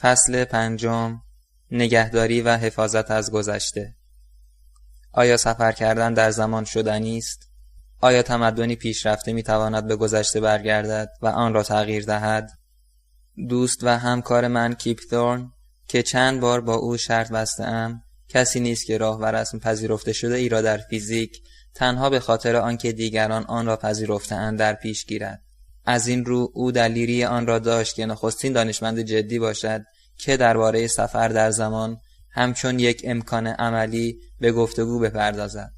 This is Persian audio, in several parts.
فصل پنجم نگهداری و حفاظت از گذشته آیا سفر کردن در زمان شدنی است؟ آیا تمدنی پیشرفته می‌تواند به گذشته برگردد و آن را تغییر دهد؟ دوست و همکار من کیپ ثورن که چند بار با او شرط بسته ام کسی نیست که راه و رسم پذیرفته شده ای را در فیزیک تنها به خاطر آنکه دیگران آن را پذیرفتهاند در پیش گیرد از این رو او دلیری آن را داشت که نخستین دانشمند جدی باشد که درباره سفر در زمان همچون یک امکان عملی به گفتگو بپردازد.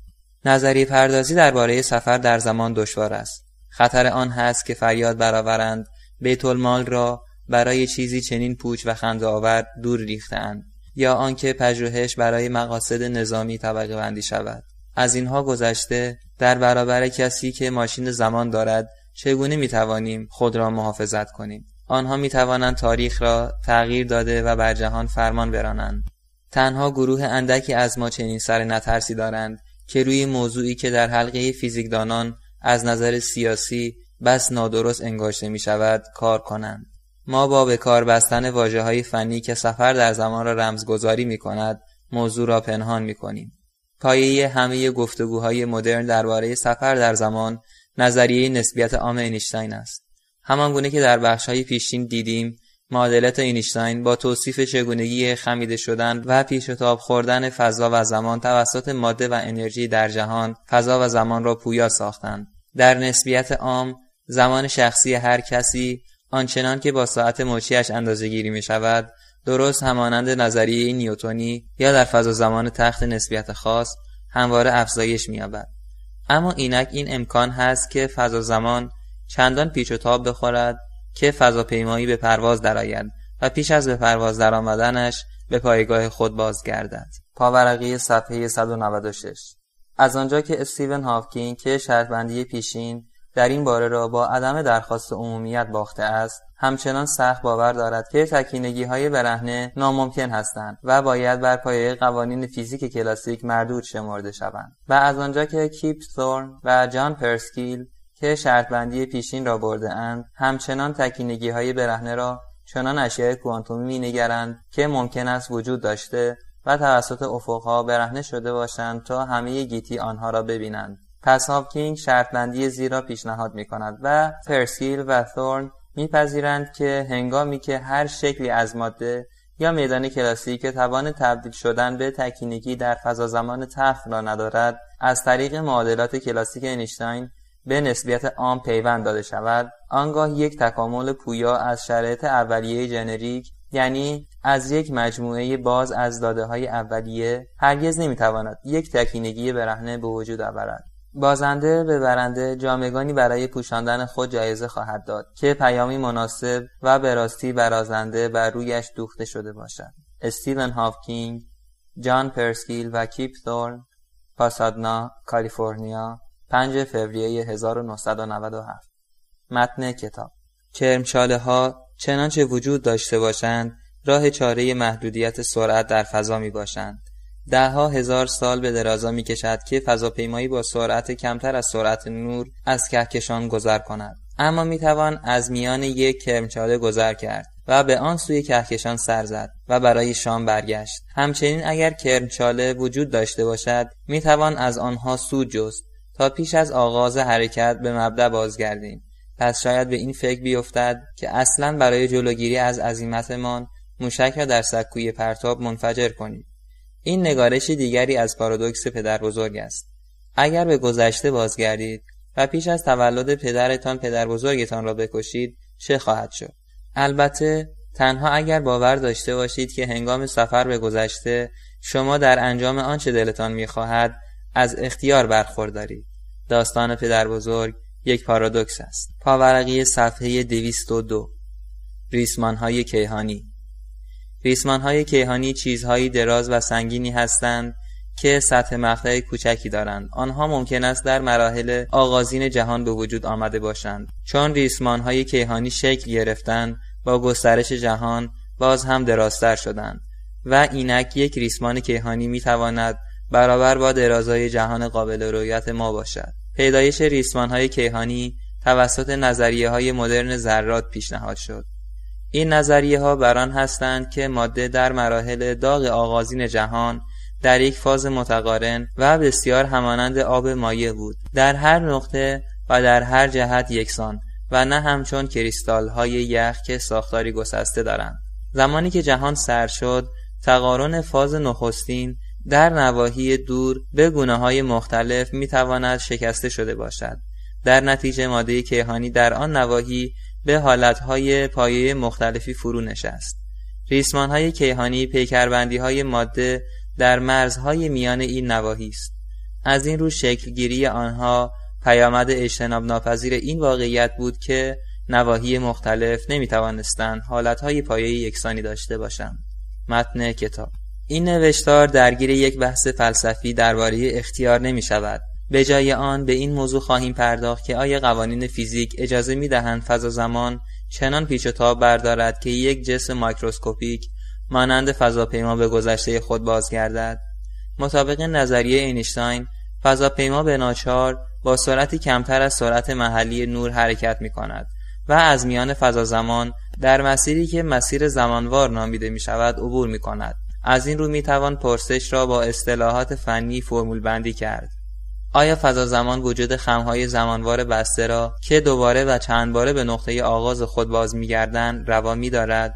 نظری پردازی درباره سفر در زمان دشوار است. خطر آن هست که فریاد برآورند بیت المال را برای چیزی چنین پوچ و خنده آور دور ریختهاند یا آنکه پژوهش برای مقاصد نظامی طبقه بندی شود. از اینها گذشته در برابر کسی که ماشین زمان دارد چگونه می توانیم خود را محافظت کنیم؟ آنها می توانند تاریخ را تغییر داده و بر جهان فرمان برانند. تنها گروه اندکی از ما چنین سر نترسی دارند که روی موضوعی که در حلقه فیزیکدانان از نظر سیاسی بس نادرست انگاشته می شود کار کنند. ما با به کار بستن واجه های فنی که سفر در زمان را رمزگذاری می کند موضوع را پنهان می کنیم پایه همه گفتگوهای مدرن درباره سفر در زمان نظریه نسبیت عام اینشتین است. همان گونه که در بخش های پیشین دیدیم معادلت اینشتین با توصیف چگونگی خمیده شدن و پیش تاب خوردن فضا و زمان توسط ماده و انرژی در جهان فضا و زمان را پویا ساختند. در نسبیت عام زمان شخصی هر کسی آنچنان که با ساعت مچیش اندازه گیری می شود درست همانند نظریه نیوتونی یا در فضا زمان تخت نسبیت خاص همواره افزایش می‌یابد. اما اینک این امکان هست که فضا زمان چندان پیچ و تاب بخورد که فضاپیمایی به پرواز درآید و پیش از به پرواز درآمدنش به پایگاه خود بازگردد. پاورقی صفحه 196 از آنجا که استیون هاوکینگ که شرطبندی پیشین در این باره را با عدم درخواست عمومیت باخته است همچنان سخت باور دارد که تکینگی های برهنه ناممکن هستند و باید بر پایه قوانین فیزیک کلاسیک مردود شمرده شوند. و از آنجا که کیپ ثورن و جان پرسکیل که شرطبندی پیشین را برده اند همچنان تکینگی های برهنه را چنان اشیاء کوانتومی می نگرند که ممکن است وجود داشته و توسط افقها برهنه شده باشند تا همه گیتی آنها را ببینند. پس هاوکینگ شرطبندی زیر را پیشنهاد می کند و پرسکیل و ثورن میپذیرند که هنگامی که هر شکلی از ماده یا میدان کلاسیک که توان تبدیل شدن به تکینگی در فضا زمان تخت را ندارد از طریق معادلات کلاسیک اینشتین به نسبیت عام پیوند داده شود. آنگاه یک تکامل پویا از شرایط اولیه جنریک یعنی از یک مجموعه باز از داده های اولیه هرگز نمی‌تواند یک تکینگی برهنه به وجود آورد. بازنده به برنده جامگانی برای پوشاندن خود جایزه خواهد داد که پیامی مناسب و به راستی برازنده بر رویش دوخته شده باشد. استیون هافکینگ جان پرسکیل و کیپ ثورن پاسادنا کالیفرنیا 5 فوریه 1997 متن کتاب. کرمچاله ها چنانچه وجود داشته باشند راه چاره محدودیت سرعت در فضا می باشند دهها هزار سال به درازا می کشد که فضاپیمایی با سرعت کمتر از سرعت نور از کهکشان گذر کند. اما می توان از میان یک کرمچاله گذر کرد و به آن سوی کهکشان سر زد و برای شام برگشت. همچنین اگر کرمچاله وجود داشته باشد می توان از آنها سود جست تا پیش از آغاز حرکت به مبدا بازگردیم. پس شاید به این فکر بیفتد که اصلا برای جلوگیری از عظیمتمان موشک را در سکوی پرتاب منفجر کنید. این نگارش دیگری از پارادوکس پدر بزرگ است. اگر به گذشته بازگردید و پیش از تولد پدرتان پدر بزرگتان را بکشید چه خواهد شد؟ البته تنها اگر باور داشته باشید که هنگام سفر به گذشته شما در انجام آنچه دلتان می‌خواهد از اختیار برخوردارید. داستان پدر بزرگ یک پارادوکس است. پاورقی صفحه 202 ریسمان های کیهانی. ریسمان های کیهانی چیزهایی دراز و سنگینی هستند که سطح مقطع کوچکی دارند. آنها ممکن است در مراحل آغازین جهان به وجود آمده باشند. چون ریسمان های کیهانی شکل گرفتن با گسترش جهان باز هم درازتر شدند و اینک یک ریسمان کیهانی می تواند برابر با درازای جهان قابل رویت ما باشد. پیدایش ریسمان های کیهانی توسط نظریه های مدرن ذرات پیشنهاد شد. این نظریه ها بران هستند که ماده در مراحل داغ آغازین جهان در یک فاز متقارن و بسیار همانند آب مایع بود. در هر نقطه و در هر جهت یکسان و نه همچون کریستال های یخ که ساختاری گسسته دارند. زمانی که جهان سر شد تقارن فاز نخستین در نواحی دور به گونه های مختلف می تواند شکسته شده باشد. در نتیجه ماده کیهانی در آن نواحی به حالتهای پایه مختلفی فرو نشست. ریسمان های کیهانی پیکربندی های ماده در مرزهای میان این نواحی است. از این رو شکلگیری آنها پیامد اجتناب ناپذیر این واقعیت بود که نواحی مختلف نمی توانستند حالتهای پایه یکسانی داشته باشند. متن کتاب. این نوشتار درگیر یک بحث فلسفی درباره اختیار نمی شود به جای آن به این موضوع خواهیم پرداخت که آیا قوانین فیزیک اجازه می دهند فضا زمان چنان پیچ و تاب بردارد که یک جسم مایکروسکوپیک مانند فضاپیما به گذشته خود بازگردد مطابق نظریه اینشتین فضاپیما به ناچار با سرعتی کمتر از سرعت محلی نور حرکت می کند و از میان فضا زمان در مسیری که مسیر زمانوار نامیده می شود عبور می کند. از این رو می توان پرسش را با اصطلاحات فنی فرمول بندی کرد. آیا فضا زمان وجود خمهای زمانوار بسته را که دوباره و چند باره به نقطه آغاز خود باز میگردند روا می دارد؟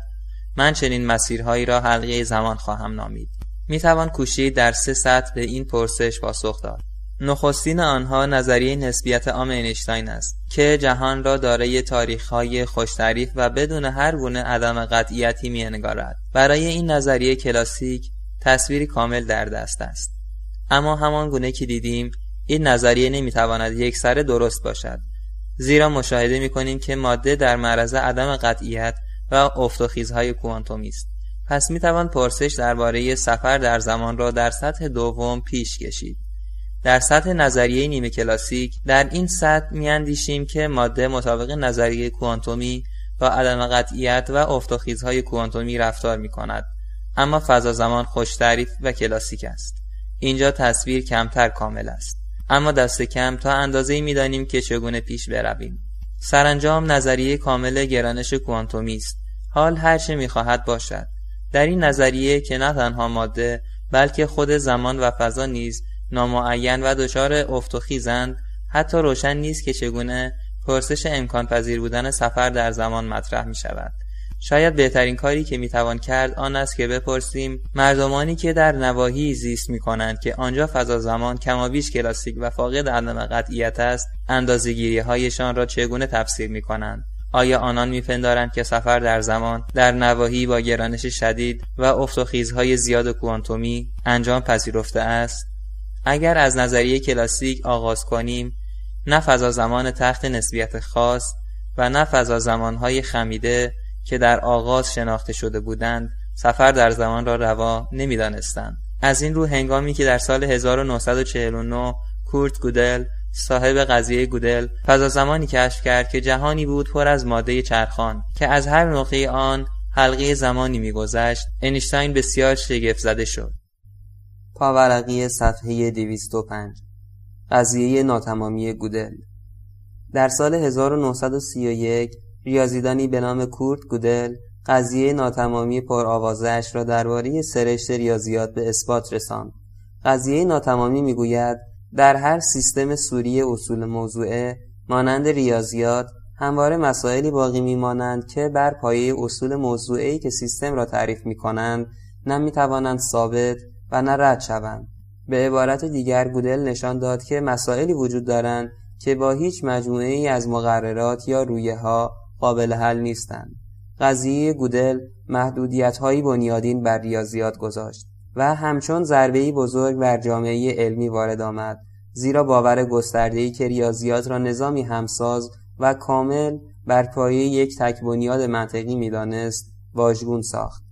من چنین مسیرهایی را حلقه زمان خواهم نامید. می توان کوشید در سه سطح به این پرسش پاسخ داد. نخستین آنها نظریه نسبیت عام اینشتین است که جهان را دارای تاریخهای خوشتریف و بدون هر گونه عدم قطعیتی مینگارد برای این نظریه کلاسیک تصویری کامل در دست است اما همان گونه که دیدیم این نظریه نمی‌تواند یک سر درست باشد. زیرا مشاهده می‌کنیم که ماده در معرض عدم قطعیت و افتخیزهای کوانتومی است. پس می‌توان پرسش درباره سفر در زمان را در سطح دوم پیش کشید. در سطح نظریه نیمه کلاسیک در این سطح میاندیشیم که ماده مطابق نظریه کوانتومی با عدم قطعیت و افتخیزهای کوانتومی رفتار می کند اما فضا زمان خوش تعریف و کلاسیک است. اینجا تصویر کمتر کامل است. اما دست کم تا اندازه می‌دانیم که چگونه پیش برویم. سرانجام نظریه کامل گرانش کوانتومی است. حال هر چه می‌خواهد باشد. در این نظریه که نه تنها ماده بلکه خود زمان و فضا نیز نامعین و دچار افت و خیزند حتی روشن نیست که چگونه پرسش امکان پذیر بودن سفر در زمان مطرح می شود شاید بهترین کاری که می‌توان کرد آن است که بپرسیم مردمانی که در نواحی زیست می کنند که آنجا فضا زمان کمابیش کلاسیک و فاقد عدم قطعیت است اندازگیری هایشان را چگونه تفسیر می کنند آیا آنان میپندارند که سفر در زمان در نواحی با گرانش شدید و افت و خیزهای زیاد کوانتومی انجام پذیرفته است؟ اگر از نظریه کلاسیک آغاز کنیم نه فضا زمان تخت نسبیت خاص و نه فضا زمانهای خمیده که در آغاز شناخته شده بودند سفر در زمان را روا نمی‌دانستند. از این رو هنگامی که در سال 1949 کورت گودل صاحب قضیه گودل فضا زمانی کشف کرد که جهانی بود پر از ماده چرخان که از هر نقطه آن حلقه زمانی میگذشت اینشتین بسیار شگفت زده شد. پاورقی صفحه 205 قضیه ناتمامی گودل. در سال 1931 ریاضیدانی به نام کورت گودل قضیه ناتمامی پرآوازش را درباره سرشت ریاضیات به اثبات رساند. قضیه ناتمامی می‌گوید در هر سیستم سوری اصول موضوعه مانند ریاضیات همواره مسائلی باقی میمانند که بر پایه اصول موضوعی که سیستم را تعریف می کنند نمی‌توانند ثابت و نه رد شوند. به عبارت دیگر گودل نشان داد که مسائلی وجود دارند که با هیچ مجموعه ای از مقررات یا رویه ها قابل حل نیستند. قضیه گودل محدودیت هایی بنیادین بر ریاضیات گذاشت و همچون ضربه بزرگ بر جامعه علمی وارد آمد زیرا باور گسترده‌ای که ریاضیات را نظامی همساز و کامل بر پایه یک تک بنیاد منطقی می‌دانست واژگون ساخت.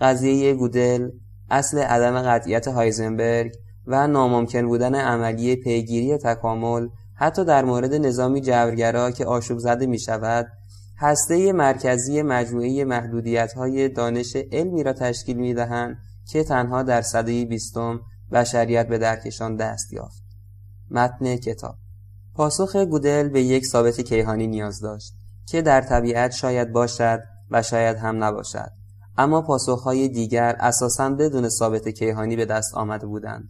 قضیه گودل اصل عدم قطعیت هایزنبرگ و ناممکن بودن عملی پیگیری تکامل حتی در مورد نظامی جبرگرا که آشوب زده می شود هسته مرکزی مجموعه محدودیت های دانش علمی را تشکیل می دهند که تنها در صده بیستم بشریت به درکشان دست یافت. متن کتاب. پاسخ گودل به یک ثابت کیهانی نیاز داشت که در طبیعت شاید باشد و شاید هم نباشد. اما پاسخهای دیگر اساسا بدون ثابت کیهانی به دست آمده بودند.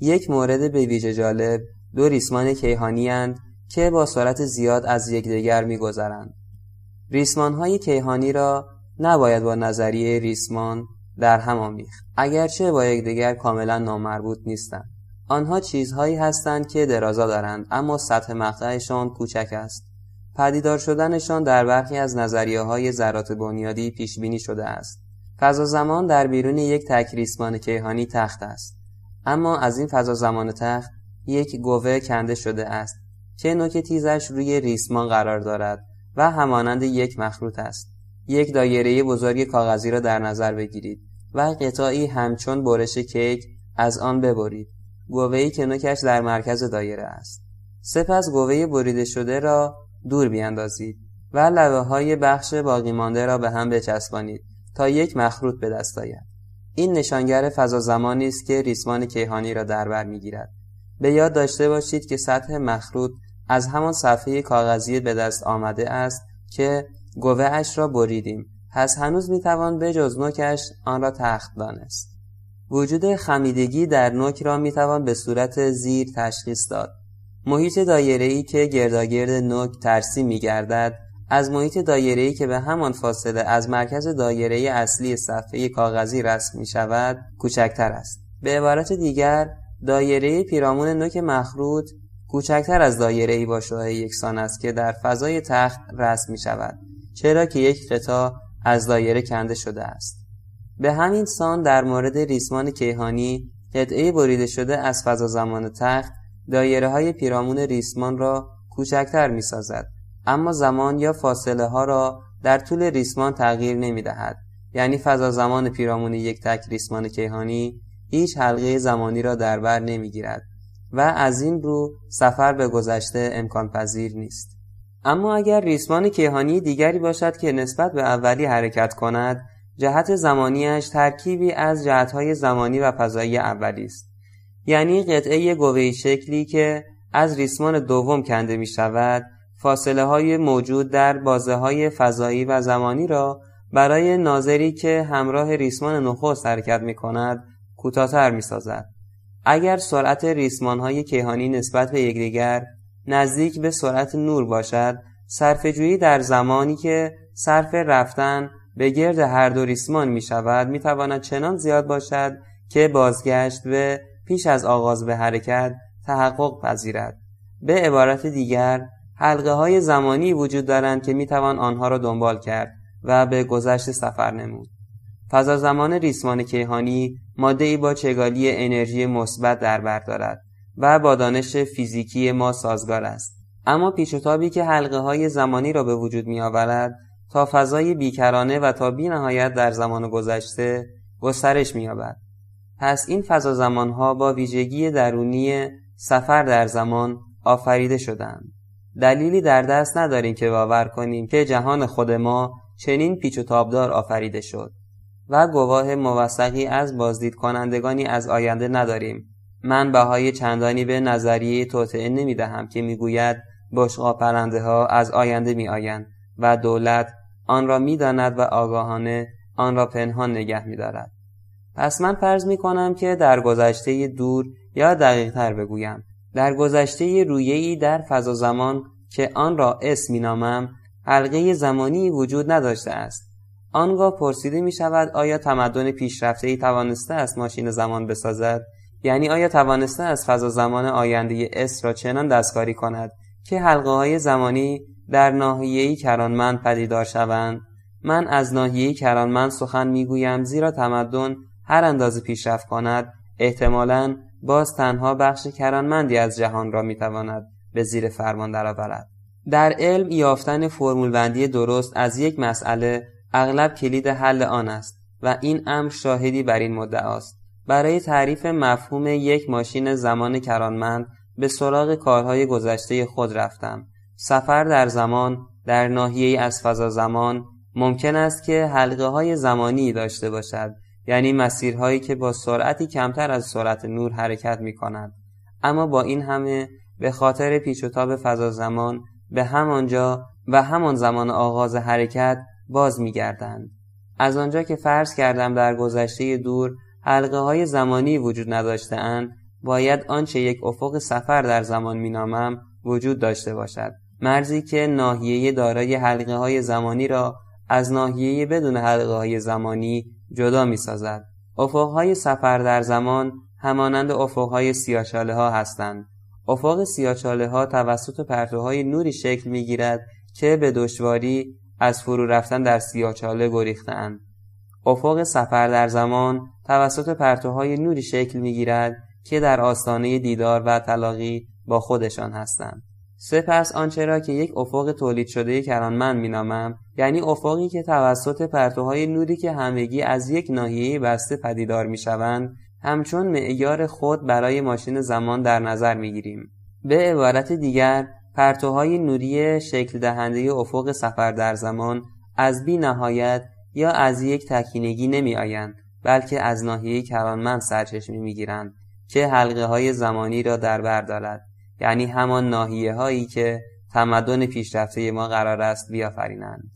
یک مورد به ویژه جالب دو ریسمان کیهانی اند که با سرعت زیاد از یکدیگر میگذرند. ریسمان های کیهانی را نباید با نظریه ریسمان در هم آمیخت اگرچه با یکدیگر کاملا نامربوط نیستند. آنها چیزهایی هستند که درازا دارند اما سطح مقطعشان کوچک است. پدیدار شدنشان در برخی از نظریه های ذرات بنیادی پیش بینی شده است. فضا زمان در بیرون یک تک ریسمان کیهانی تخت است. اما از این فضا زمان تخت یک گوه کنده شده است که نوک تیزش روی ریسمان قرار دارد. و همانند یک مخروط است. یک دایره بزرگ کاغذی را در نظر بگیرید و قطعی همچون برش کیک از آن ببرید. گوهی که نوکش در مرکز دایره است. سپس گوه بریده شده را دور بیاندازید و لبه های بخش باقی مانده را به هم بچسبانید تا یک مخروط به دست آید. این نشانگر فضا زمانی است که ریسمان کیهانی را در بر می‌گیرد. به یاد داشته باشید که سطح مخروط از همان صفحه کاغذی به دست آمده است که گوه اش را بریدیم. پس هنوز می‌توان به جز نوکش آن را تخت دانست. وجود خمیدگی در نوک را می‌توان به صورت زیر تشخیص داد. محیط دایره‌ای که گرداگرد نوک ترسیم میگردد از محیط دایره‌ای که به همان فاصله از مرکز دایره اصلی صفحه کاغذی رسم می شود کوچکتر است. به عبارت دیگر دایره پیرامون نوک مخروط کوچکتر از دایره با شعاع یکسان است که در فضای تخت رسم می شود چرا که یک قطع از دایره کنده شده است. به همین سان در مورد ریسمان کیهانی قطعه بریده شده از فضا زمان تخت دایره های پیرامون ریسمان را کوچکتر می سازد اما زمان یا فاصله ها را در طول ریسمان تغییر نمی دهد یعنی فضا زمان پیرامون یک تک ریسمان کیهانی هیچ حلقه زمانی را در بر نمی گیرد و از این رو سفر به گذشته امکان پذیر نیست اما اگر ریسمان کیهانی دیگری باشد که نسبت به اولی حرکت کند جهت زمانیش ترکیبی از جهتهای زمانی و فضایی اولی است یعنی قطعه گوهی شکلی که از ریسمان دوم کنده می شود فاصله های موجود در بازه های فضایی و زمانی را برای ناظری که همراه ریسمان نخست حرکت می کند کوتاهتر می سازد. اگر سرعت ریسمان های کیهانی نسبت به یکدیگر نزدیک به سرعت نور باشد صرفه‌جویی در زمانی که صرف رفتن به گرد هر دو ریسمان می شود می تواند چنان زیاد باشد که بازگشت به پیش از آغاز به حرکت تحقق پذیرد. به عبارت دیگر حلقه های زمانی وجود دارند که می توان آنها را دنبال کرد و به گذشت سفر نمود. فضا زمان ریسمان کیهانی ماده ای با چگالی انرژی مثبت در بر دارد و با دانش فیزیکی ما سازگار است اما پیچ که حلقه های زمانی را به وجود می آورد تا فضای بیکرانه و تا بی نهایت در زمان گذشته گسترش می آورد. پس این فضا زمان ها با ویژگی درونی سفر در زمان آفریده شدند. دلیلی در دست نداریم که باور کنیم که جهان خود ما چنین پیچ و آفریده شد و گواه موثقی از بازدید کنندگانی از آینده نداریم. من بهای چندانی به نظریه توطعه نمی دهم که می‌گوید بشقا پرنده ها از آینده می آیند و دولت آن را می داند و آگاهانه آن را پنهان نگه می دارد. پس من فرض می کنم که در گذشته دور یا دقیق تر بگویم. در گذشته رویهی در فضا زمان که آن را اسم می نامم حلقه زمانی وجود نداشته است. آنگاه پرسیده می شود آیا تمدن پیشرفته ای توانسته است ماشین زمان بسازد؟ یعنی آیا توانسته از فضا زمان آینده اس را چنان دستکاری کند که حلقه های زمانی در ناحیه‌ای کرانمند پدیدار شوند؟ من از ناحیه کرانمند سخن می‌گویم زیرا تمدن هر اندازه پیشرفت کند. احتمالا باز تنها بخش کرانمندی از جهان را می‌تواند به زیر فرمان درآورد. در علم یافتن فرمول بندی درست از یک مسئله اغلب کلید حل آن است و این امر شاهدی بر این است برای تعریف مفهوم یک ماشین زمان کرانمند به سراغ کارهای گذشته خود رفتم سفر در زمان در ناحیه از فضا زمان ممکن است که حلقه های زمانی داشته باشد یعنی مسیرهایی که با سرعتی کمتر از سرعت نور حرکت می کند. اما با این همه به خاطر پیچ و تاب فضا زمان به همانجا و همان زمان آغاز حرکت باز میگردند از آنجا که فرض کردم در گذشته دور حلقه های زمانی وجود نداشته اند باید آنچه یک افق سفر در زمان مینامم وجود داشته باشد مرزی که ناحیه دارای حلقه های زمانی را از ناحیه بدون حلقه های زمانی جدا می سازد. افقهای سفر در زمان همانند افقهای سیاچاله ها هستند. افق سیاچاله ها توسط پرتوهای نوری شکل می گیرد که به دشواری از فرو رفتن در سیاچاله گریختند. افق سفر در زمان توسط پرتوهای نوری شکل می گیرد که در آستانه دیدار و تلاقی با خودشان هستند. سپس آنچه را که یک افق تولید شده کرانمند مینامم یعنی افقی که توسط پرتوهای نوری که همگی از یک ناحیه بسته پدیدار می‌شوند همچون معیار خود برای ماشین زمان در نظر می‌گیریم به عبارت دیگر پرتوهای نوری شکل دهنده افق سفر در زمان از بی نهایت یا از یک تکینگی نمی آیند بلکه از ناحیه کرانمند سرچشمه می گیرند که حلقه های زمانی را در بر دارد. یعنی همان ناحیه هایی که تمدن پیشرفته ما قرار است بیافرینند.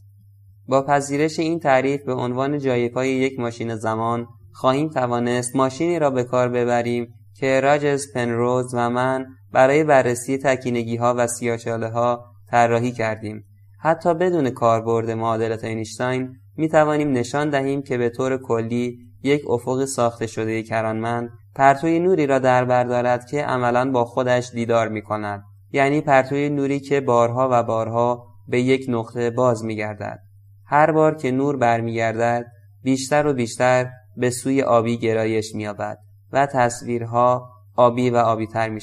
با پذیرش این تعریف به عنوان جایپای یک ماشین زمان خواهیم توانست ماشینی را به کار ببریم که راجز پنروز و من برای بررسی تکینگی ها و سیاچاله ها طراحی کردیم حتی بدون کاربرد معادلات اینشتین می توانیم نشان دهیم که به طور کلی یک افق ساخته شده کرانمند پرتوی نوری را در بر دارد که عملا با خودش دیدار می کند. یعنی پرتوی نوری که بارها و بارها به یک نقطه باز می گردد. هر بار که نور برمیگردد بیشتر و بیشتر به سوی آبی گرایش مییابد و تصویرها آبی و آبیتر می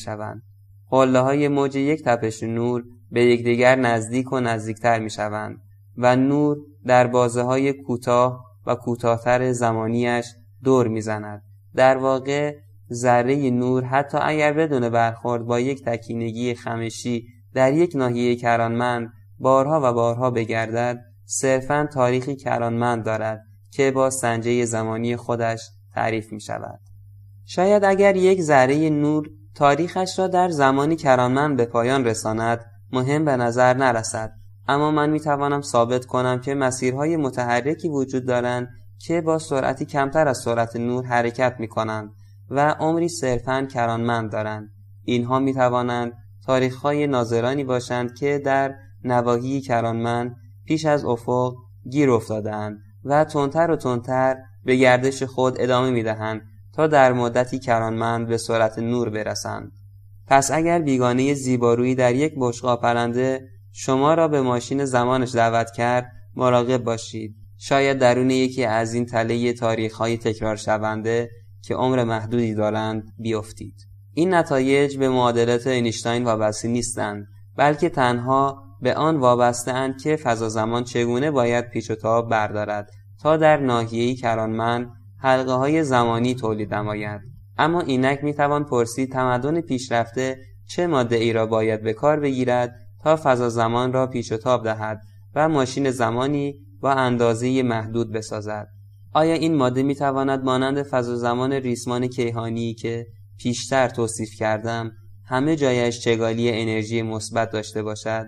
قله های موج یک تپش نور به یکدیگر نزدیک و نزدیکتر می شوند و نور در بازه های کوتاه و کوتاهتر زمانیش دور می‌زند. در واقع ذره نور حتی اگر بدون برخورد با یک تکینگی خمشی در یک ناحیه کرانمند بارها و بارها بگردد صرفا تاریخی کرانمند دارد که با سنجه زمانی خودش تعریف می شود. شاید اگر یک ذره نور تاریخش را در زمانی کرانمند به پایان رساند مهم به نظر نرسد. اما من می توانم ثابت کنم که مسیرهای متحرکی وجود دارند که با سرعتی کمتر از سرعت نور حرکت می کنند و عمری صرفا کرانمند دارند. اینها می توانند تاریخهای ناظرانی باشند که در نواحی کرانمند پیش از افق گیر افتادهاند و تندتر و تندتر به گردش خود ادامه می دهند تا در مدتی کرانمند به سرعت نور برسند. پس اگر بیگانه زیبارویی در یک بشقا پرنده شما را به ماشین زمانش دعوت کرد مراقب باشید. شاید درون یکی از این تله تاریخ های تکرار شونده که عمر محدودی دارند بیفتید. این نتایج به معادلات اینشتین وابسته نیستند بلکه تنها به آن وابسته اند که فضا زمان چگونه باید پیچ و تاب بردارد تا در ناحیه‌ای کرانمند حلقه های زمانی تولید نماید. اما اینک می‌توان پرسید تمدن پیشرفته چه ماده ای را باید به کار بگیرد تا فضا زمان را پیچ و تاب دهد و ماشین زمانی با اندازه محدود بسازد. آیا این ماده می تواند مانند فضا زمان ریسمان کیهانی که پیشتر توصیف کردم همه جایش چگالی انرژی مثبت داشته باشد؟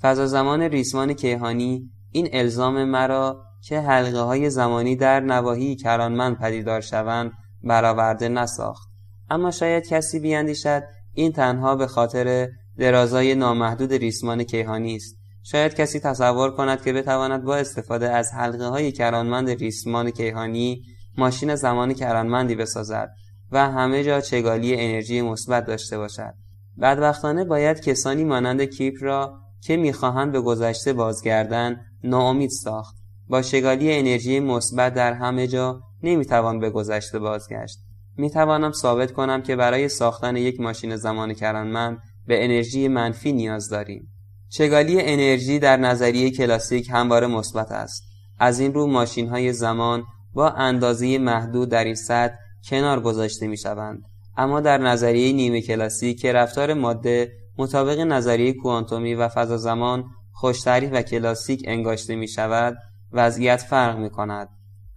فضا زمان ریسمان کیهانی این الزام مرا که حلقه های زمانی در نواحی کرانمند پدیدار شوند برآورده نساخت. اما شاید کسی بیاندیشد این تنها به خاطر درازای نامحدود ریسمان کیهانی است. شاید کسی تصور کند که بتواند با استفاده از حلقه های کرانمند ریسمان کیهانی ماشین زمان کرانمندی بسازد و همه جا چگالی انرژی مثبت داشته باشد. بدبختانه باید کسانی مانند کیپ را که می‌خواهند به گذشته بازگردن ناامید ساخت. با شگالی انرژی مثبت در همه جا نمی‌توان به گذشته بازگشت می‌توانم ثابت کنم که برای ساختن یک ماشین زمان کرانمند به انرژی منفی نیاز داریم. چگالی انرژی در نظریه کلاسیک همواره مثبت است. از این رو ماشین های زمان با اندازه محدود در این سطح کنار گذاشته می شوند. اما در نظریه نیمه کلاسیک که رفتار ماده مطابق نظریه کوانتومی و فضا زمان خوشتری و کلاسیک انگاشته می شود وضعیت فرق می کند.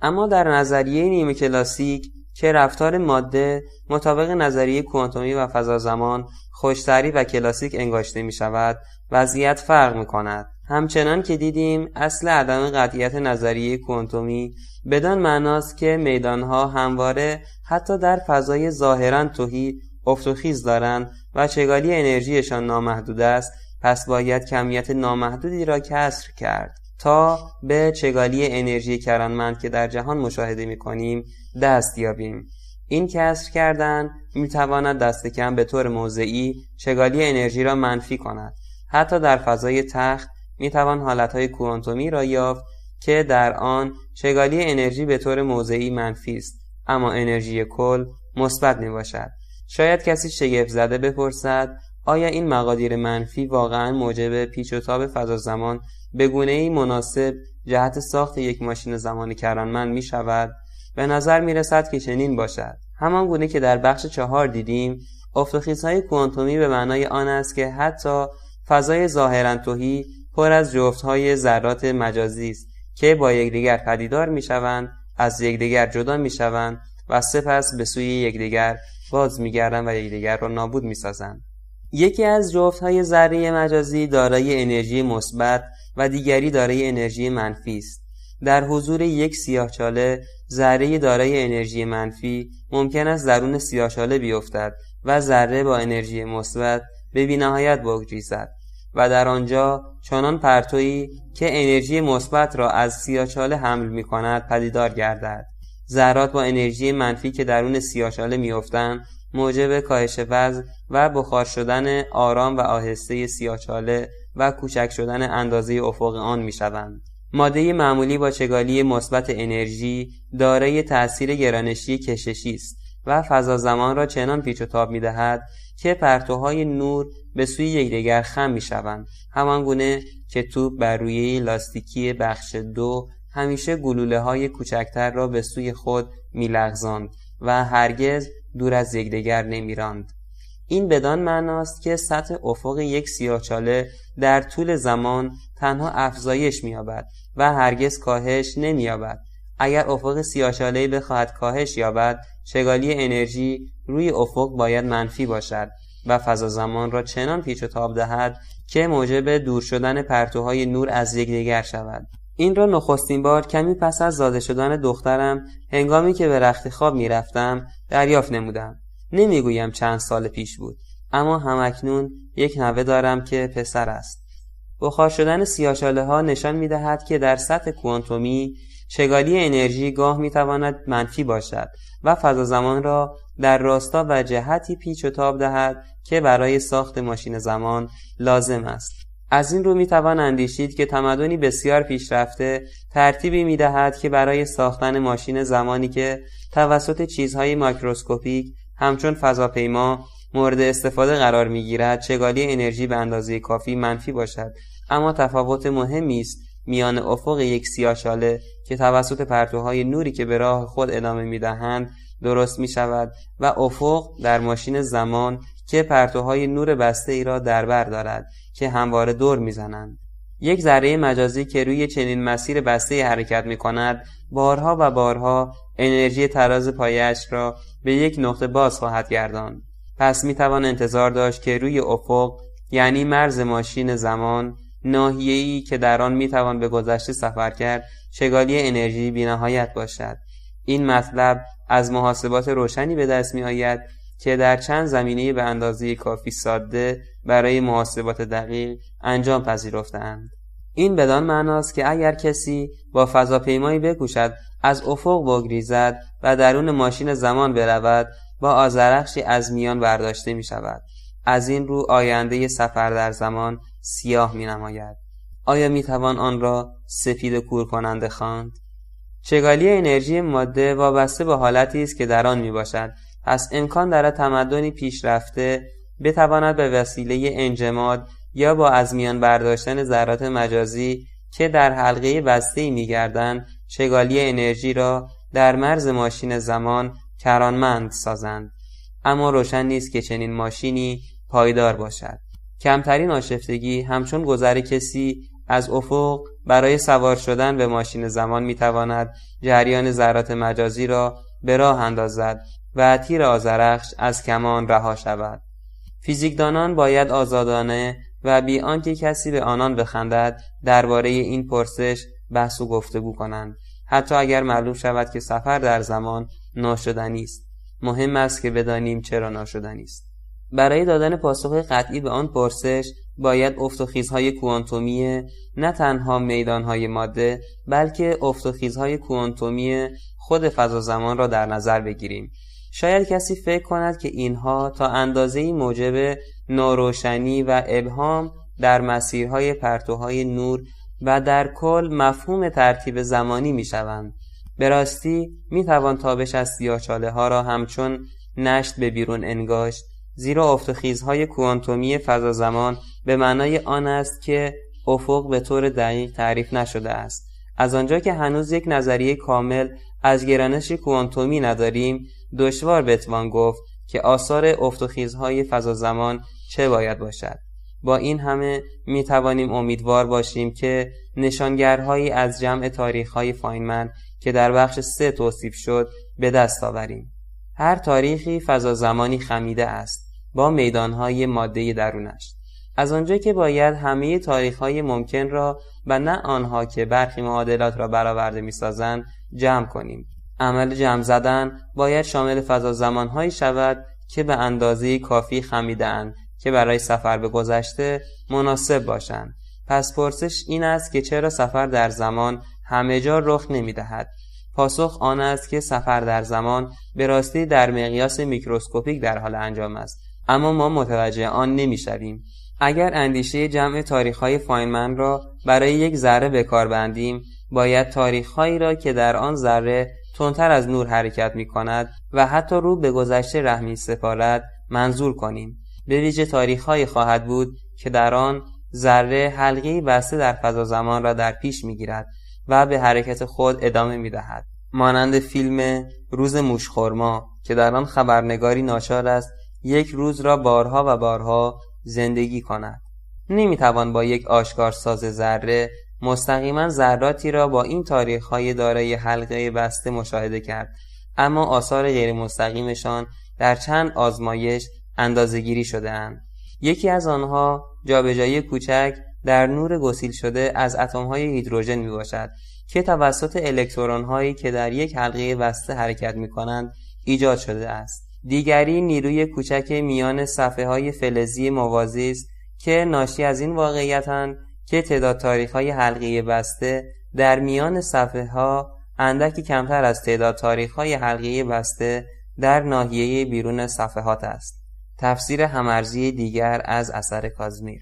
اما در نظریه نیمه کلاسیک که رفتار ماده مطابق نظریه کوانتومی و زمان خوشتری و کلاسیک انگاشته می شود وضعیت فرق می کند همچنان که دیدیم اصل عدم قطعیت نظریه کوانتومی بدان معناست که میدانها همواره حتی در فضای ظاهرا توهی افت دارند و چگالی انرژیشان نامحدود است پس باید کمیت نامحدودی را کسر کرد تا به چگالی انرژی کرانمند که در جهان مشاهده می کنیم دست یابیم. این کسر کردن می تواند دست کم به طور موضعی چگالی انرژی را منفی کند. حتی در فضای تخت می توان حالتهای کوانتومی را یافت که در آن چگالی انرژی به طور موضعی منفی است. اما انرژی کل مثبت می باشد شاید کسی شگفت زده بپرسد آیا این مقادیر منفی واقعا موجب پیچ و تاب فضا زمان به گونه ای مناسب جهت ساخت یک ماشین زمانی کرانمند می شود به نظر می رسد که چنین باشد. همان گونه که در بخش چهار دیدیم های کوانتومی به معنای آن است که حتی فضای ظاهرا توهی پر از های ذرات مجازی است که با یکدیگر پدیدار می‌شوند از یکدیگر جدا می‌شوند و سپس به سوی یکدیگر باز میگردند و یکدیگر را نابود می‌سازند. یکی از های ذره مجازی دارای انرژی مثبت و دیگری دارای انرژی منفی است. در حضور یک سیاهچاله ذره دارای انرژی منفی ممکن است درون سیاهچاله بیفتد و ذره با انرژی مثبت به بینهایت بگریزد و در آنجا چنان پرتویی که انرژی مثبت را از سیاهچاله حمل می کند پدیدار گردد. ذرات با انرژی منفی که درون سیاهچاله میافتند موجب کاهش وزن و بخار شدن آرام و آهسته سیاهچاله و کوچک شدن اندازه افق آن می‌شوند ماده معمولی با چگالی مثبت انرژی دارای تأثیر گرانشی کششی است و فضا زمان را چنان پیچ و تاب می دهد که پرتوهای نور به سوی یکدیگر خم می شوند همان گونه که توپ بر روی لاستیکی بخش دو همیشه گلوله های کوچکتر را به سوی خود می و هرگز دور از یکدیگر نمیراند. این بدان معناست که سطح افق یک سیاهچاله در طول زمان تنها افزایش مییابد و هرگز کاهش نمییابد. اگر افق سیاهچالهای بخواهد کاهش یابد چگالی انرژی روی افق باید منفی باشد و فضا زمان را چنان پیچ و تاب دهد که موجب دور شدن پرتوهای نور از یکدیگر شود. این را نخستین بار کمی پس از زاده شدن دخترم هنگامی که به رخت خواب می‌رفتم دریافت نمودم. نمی‌گویم چند سال پیش بود اما همکنون یک نوه دارم که پسر است. بخار شدن سیاشاله ها نشان می دهد که در سطح کوانتومی چگالی انرژی گاه می تواند منفی باشد و فضا زمان را در راستا و جهتی پیچ و تاب دهد که برای ساخت ماشین زمان لازم است. از این رو می توان اندیشید که تمدنی بسیار پیشرفته ترتیبی می دهد که برای ساختن ماشین زمانی که توسط چیزهای ماکروسکوپیک همچون فضاپیما مورد استفاده قرار می گیرد چگالی انرژی به اندازه کافی منفی باشد. اما تفاوت مهمی است میان افق یک سیاهچاله که توسط پرتوهای نوری که به راه خود ادامه می دهند درست می شود و افق در ماشین زمان که پرتوهای نور بسته ای را در بر دارد که همواره دور می‌زنند. یک ذره مجازی که روی چنین مسیر بسته حرکت می کند بارها و بارها انرژی تراز پایش را به یک نقطه باز خواهد گرداند. پس می توان انتظار داشت که روی افق یعنی مرز ماشین زمان ناحیه‌ای که در آن می توان به گذشته سفر کرد چگالی انرژی بینهایت باشد. این مطلب از محاسبات روشنی به دست می آید که در چند زمینه به اندازه کافی ساده برای محاسبات دقیق انجام پذیرفتند. این بدان معناست که اگر کسی با فضاپیمایی بکوشد از افق بگریزد و درون ماشین زمان برود با آزرخشی از میان برداشته می شود. از این رو آینده سفر در زمان سیاه می نماید. آیا می توان آن را سفید کور کننده خواند؟ چگالی انرژی ماده وابسته به حالتی است که در آن می باشد پس امکان دارد تمدنی پیشرفته بتواند به وسیله انجماد یا با از میان برداشتن ذرات مجازی که در حلقه بسته میگردند چگالی انرژی را در مرز ماشین زمان کرانمند سازند. اما روشن نیست که چنین ماشینی پایدار باشد. کمترین آشفتگی همچون گذر کسی از افق برای سوار شدن به ماشین زمان می‌تواند جریان ذرات مجازی را به راه اندازد. و تیر آزرخش از کمان رها شود. فیزیکدانان باید آزادانه و بی آنکه کسی به آنان بخندد درباره این پرسش بحث و گفتگو کنند. حتی اگر معلوم شود که سفر در زمان ناشدنی است. مهم است که بدانیم چرا ناشدنی است. برای دادن پاسخ قطعی به آن پرسش باید افت و کوانتومی نه تنها میدانهای ماده بلکه افت و کوانتومی خود فضا زمان را در نظر بگیریم. شاید کسی فکر کند که اینها تا اندازه موجب ناروشنی و ابهام در مسیرهای پرتوهای نور و در کل مفهوم ترتیب زمانی می شوند. به راستی می توان تابش از سیاچاله ها را همچون نشت به بیرون انگاشت زیرا افت خیزهای کوانتومی فضا زمان به معنای آن است که افق به طور دقیق تعریف نشده است از آنجا که هنوز یک نظریه کامل از گرانش کوانتومی نداریم دشوار بتوان گفت که آثار افت و خیزهای فضا زمان چه باید باشد. با این همه می توانیم امیدوار باشیم که نشانگرهایی از جمع تاریخهای فاینمن که در بخش سه توصیف شد به دست آوریم. هر تاریخی فضا زمانی خمیده است با میدانهای ماده درونش. از آنجا که باید همه تاریخهای ممکن را و نه آنها که برخی معادلات را برآورده می‌سازند جمع کنیم. عمل جمع زدن باید شامل فضا زمانهایی شود که به اندازه کافی خمیدهاند که برای سفر به گذشته مناسب باشند. پس پرسش این است که چرا سفر در زمان همه جا رخ نمی دهد پاسخ آن است که سفر در زمان به راستی در مقیاس میکروسکوپیک در حال انجام است اما ما متوجه آن نمی‌شویم. اگر اندیشه جمع تاریخهای فاینمن را برای یک ذره به کار بندیم باید تاریخهایی را که در آن ذره تندتر از نور حرکت می کند و حتی رو به گذشته رحمی سپارد منظور کنیم به ویژه تاریخهایی خواهد بود که در آن ذره حلقی بسته در فضا زمان را در پیش می گیرد و به حرکت خود ادامه می دهد. مانند فیلم روز موشخورما که در آن خبرنگاری ناچار است یک روز را بارها و بارها زندگی کند نمی‌توان با یک آشکار ساز ذره مستقیما ذراتی را با این تاریخهای دارای حلقه بسته مشاهده کرد اما آثار غیر مستقیمشان در چند آزمایش اندازهگیری شده اند. یکی از آنها جابجایی کوچک در نور گسیل شده از اتمهای هیدروژن می باشد که توسط الکترون هایی که در یک حلقه بسته حرکت می کنند ایجاد شده است. دیگری نیروی کوچک میان صفحه های فلزی موازی است که ناشی از این واقعیتند که تعداد تاریخ های حلقه بسته در میان صفحه ها اندکی کمتر از تعداد تاریخ های حلقه بسته در ناحیه بیرون صفحات است. تفسیر همارزی دیگر از اثر کازمیر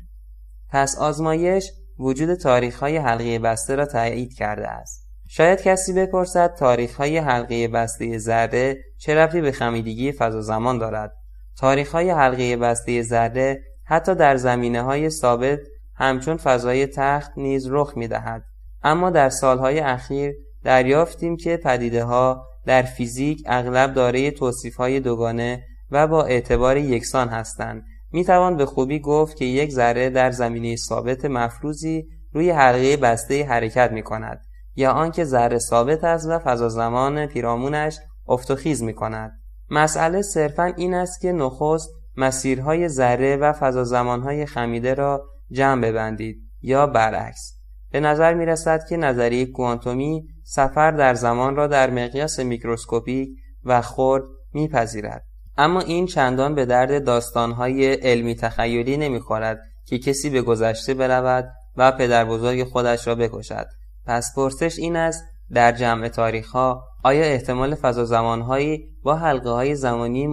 پس آزمایش وجود تاریخ های حلقه بسته را تایید کرده است. شاید کسی بپرسد تاریخ های حلقه بسته ذره چه رفتی به خمیدگی فضا زمان دارد؟ تاریخ های حلقه بسته ذره حتی در زمینه های ثابت همچون فضای تخت نیز رخ می دهد. اما در سالهای اخیر دریافتیم که پدیده ها در فیزیک اغلب دارای توصیف های دوگانه و با اعتبار یکسان هستند. می توان به خوبی گفت که یک ذره در زمینه ثابت مفروضی روی حلقه بسته حرکت می کند یا آنکه ذره ثابت است و فضا زمان پیرامونش افت و خیز می کند. مسئله صرفا این است که نخست مسیرهای ذره و فضا زمانهای خمیده را جمع ببندید یا برعکس. به نظر می رسد که نظریه کوانتومی سفر در زمان را در مقیاس میکروسکوپیک و خرد میپذیرد. اما این چندان به درد داستانهای علمی تخیلی نمی‌خورد که کسی به گذشته برود و پدر بزرگ خودش را بکشد. پس پرسش این است در جمع تاریخ ها آیا احتمال فضا زمانهایی با حلقه های زمانی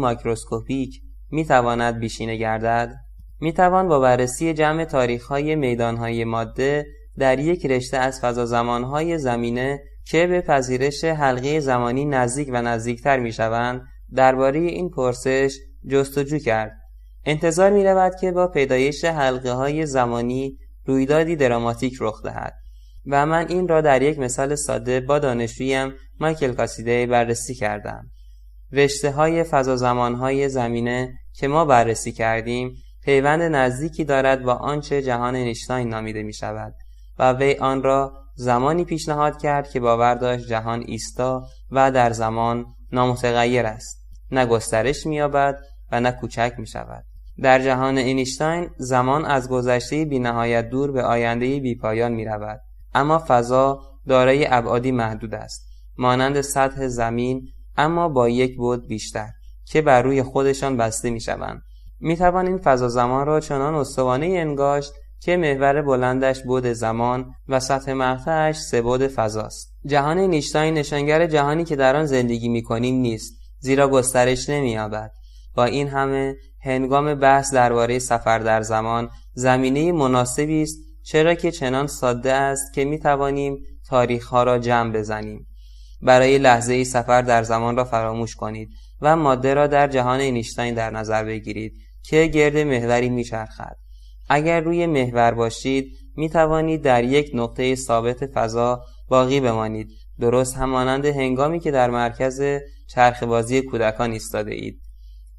می تواند بیشینه گردد؟ می توان با بررسی جمع تاریخ های میدان های ماده در یک رشته از فضا زمانهای زمینه که به پذیرش حلقه زمانی نزدیک و نزدیکتر می شوند درباره این پرسش جستجو کرد. انتظار می رود که با پیدایش حلقه های زمانی رویدادی دراماتیک رخ دهد و من این را در یک مثال ساده با دانشجویم مایکل کاسیده بررسی کردم. رشته های فضا زمان های زمینه که ما بررسی کردیم پیوند نزدیکی دارد با آنچه جهان نیشتاین نامیده می شود و وی آن را زمانی پیشنهاد کرد که باور داشت جهان ایستا و در زمان نامتغیر است نه گسترش مییابد و نه کوچک می شود در جهان اینیشتین زمان از گذشته بینهایت دور به آینده بیپایان می رود. اما فضا دارای ابعادی محدود است. مانند سطح زمین اما با یک بود بیشتر که بر روی خودشان بسته می شوند. می توان این فضا زمان را چنان استوانه انگاشت که محور بلندش بود زمان و سطح مقطعش سه بود فضاست. جهان نیشتاین نشانگر جهانی که در آن زندگی می کنیم نیست زیرا گسترش نمییابد. با این همه هنگام بحث درباره سفر در زمان زمینه مناسبی است چرا که چنان ساده است که می توانیم تاریخها را جمع بزنیم. برای لحظه ای سفر در زمان را فراموش کنید و ماده را در جهان اینیشتین در نظر بگیرید که گرد محوری میچرخد. اگر روی محور باشید می توانید در یک نقطه ثابت فضا باقی بمانید. درست همانند هنگامی که در مرکز چرخ بازی کودکان ایستاده اید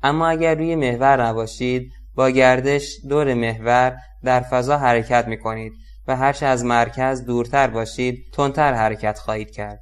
اما اگر روی محور نباشید با گردش دور محور در فضا حرکت می کنید و هرچه از مرکز دورتر باشید تندتر حرکت خواهید کرد.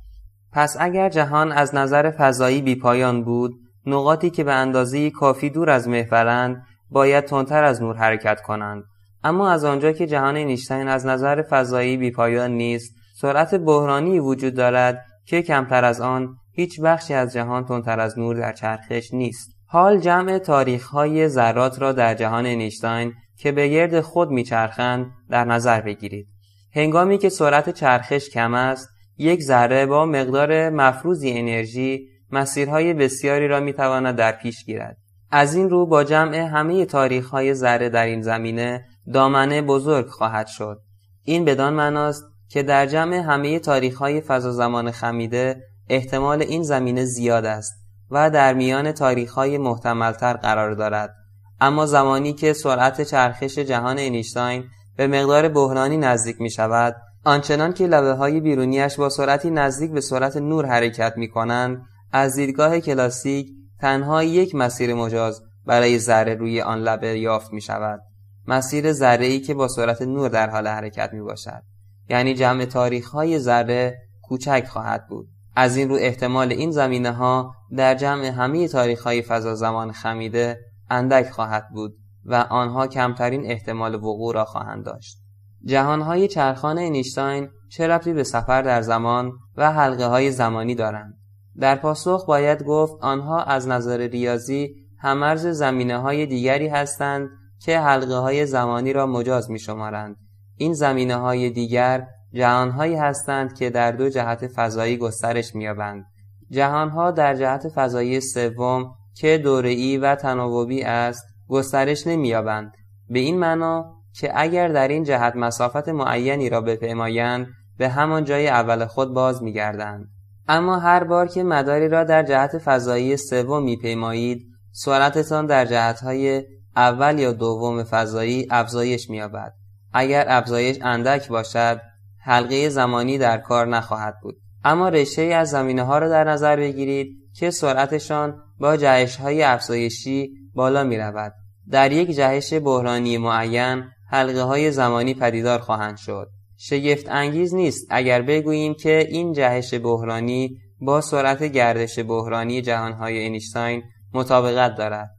پس اگر جهان از نظر فضایی بیپایان بود نقاطی که به اندازه کافی دور از محورند باید تندتر از نور حرکت کنند. اما از آنجا که جهان نیشتین از نظر فضایی بیپایان نیست سرعت بحرانی وجود دارد که کمتر از آن هیچ بخشی از جهان تندتر از نور در چرخش نیست. حال جمع تاریخهای ذرات را در جهان نیشتین که به گرد خود میچرخند در نظر بگیرید. هنگامی که سرعت چرخش کم است یک ذره با مقدار مفروضی انرژی مسیرهای بسیاری را می‌تواند در پیش گیرد. از این رو با جمع همه تاریخ های ذره در این زمینه دامنه بزرگ خواهد شد. این بدان معناست که در جمع همه تاریخ های فضا زمان خمیده احتمال این زمینه زیاد است و در میان تاریخ های محتملتر قرار دارد. اما زمانی که سرعت چرخش جهان اینیشتین به مقدار بحرانی نزدیک می شود آنچنان که لبه های بیرونیش با سرعتی نزدیک به سرعت نور حرکت می کنند از دیدگاه کلاسیک تنها یک مسیر مجاز برای ذره روی آن لبه یافت می شود مسیر ذره ای که با سرعت نور در حال حرکت می باشد یعنی جمع تاریخ های ذره کوچک خواهد بود. از این رو احتمال این زمینه ها در جمع همه تاریخ های فضا زمان خمیده اندک خواهد بود و آنها کمترین احتمال وقوع را خواهند داشت. جهانهای چرخان اینیشتین چه ربطی به سفر در زمان و حلقه های زمانی دارند؟ در پاسخ باید گفت آنها از نظر ریاضی همرز زمینه های دیگری هستند که حلقه های زمانی را مجاز می شمارند. این زمینه های دیگر جهانهایی هستند که در دو جهت فضایی گسترش می‌یابند. جهانها در جهت فضایی سوم که دوره‌ای و تناوبی است گسترش نمی‌یابند. به این معنا که اگر در این جهت مسافت معینی را بپیمایند به همان جای اول خود باز می‌گردند. اما هر بار که مداری را در جهت فضایی سوم میپیمایید سرعتتان در جهتهای اول یا دوم فضایی افزایش مییابد اگر افزایش اندک باشد حلقه زمانی در کار نخواهد بود اما رشته از زمینه ها را در نظر بگیرید که سرعتشان با جهش های افزایشی بالا می رود. در یک جهش بحرانی معین حلقه های زمانی پدیدار خواهند شد. شگفت انگیز نیست اگر بگوییم که این جهش بحرانی با سرعت گردش بحرانی جهانهای اینیشتین مطابقت دارد.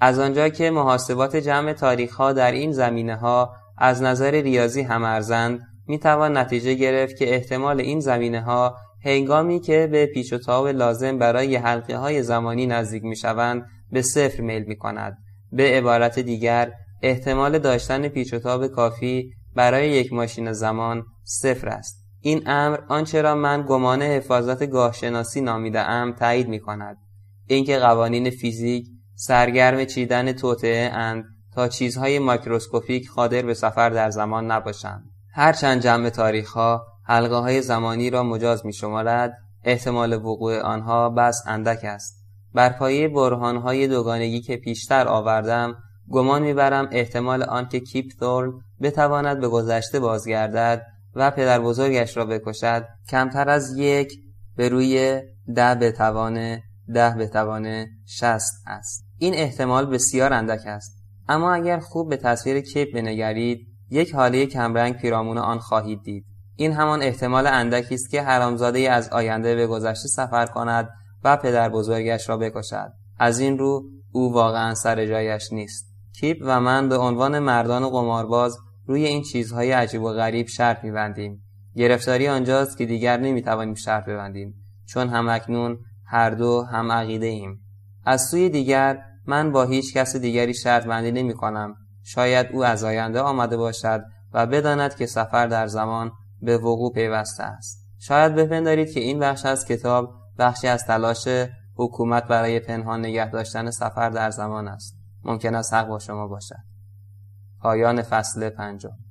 از آنجا که محاسبات جمع تاریخ ها در این زمینه ها از نظر ریاضی هم ارزند می توان نتیجه گرفت که احتمال این زمینه ها هنگامی که به پیچ و تاب لازم برای حلقه های زمانی نزدیک می شوند به صفر میل می کند. به عبارت دیگر احتمال داشتن پیچ و تاب کافی برای یک ماشین زمان صفر است. این امر آنچه را من گمان حفاظت گاهشناسی نامیده ام تایید می کند. اینکه قوانین فیزیک سرگرم چیدن توطعه اند تا چیزهای ماکروسکوپیک قادر به سفر در زمان نباشند. هرچند جمع تاریخ ها حلقه های زمانی را مجاز می شمارد احتمال وقوع آنها بس اندک است بر پایه برهان های دوگانگی که پیشتر آوردم گمان می‌برم احتمال آنکه کیپ ثورن بتواند به گذشته بازگردد و پدر بزرگش را بکشد کمتر از یک به روی ده به توان ده به توان شست است. این احتمال بسیار اندک است. اما اگر خوب به تصویر کیپ بنگرید یک حاله کمرنگ پیرامون آن خواهید دید. این همان احتمال اندکی است که حرامزاده از آینده به گذشته سفر کند و پدر بزرگش را بکشد. از این رو او واقعا سر جایش نیست. تیپ و من به عنوان مردان قمارباز روی این چیزهای عجیب و غریب شرط میبندیم. گرفتاری آنجاست که دیگر نمی‌توانیم شرط ببندیم چون هم اکنون هر دو هم عقیده ایم از سوی دیگر من با هیچ کس دیگری شرط بندی نمی کنم شاید او از آینده آمده باشد و بداند که سفر در زمان به وقوع پیوسته است. شاید بپندارید که این بخش از کتاب بخشی از تلاش حکومت برای پنهان نگه داشتن سفر در زمان است. ممکن است حق با شما باشد. پایان فصل پنجم.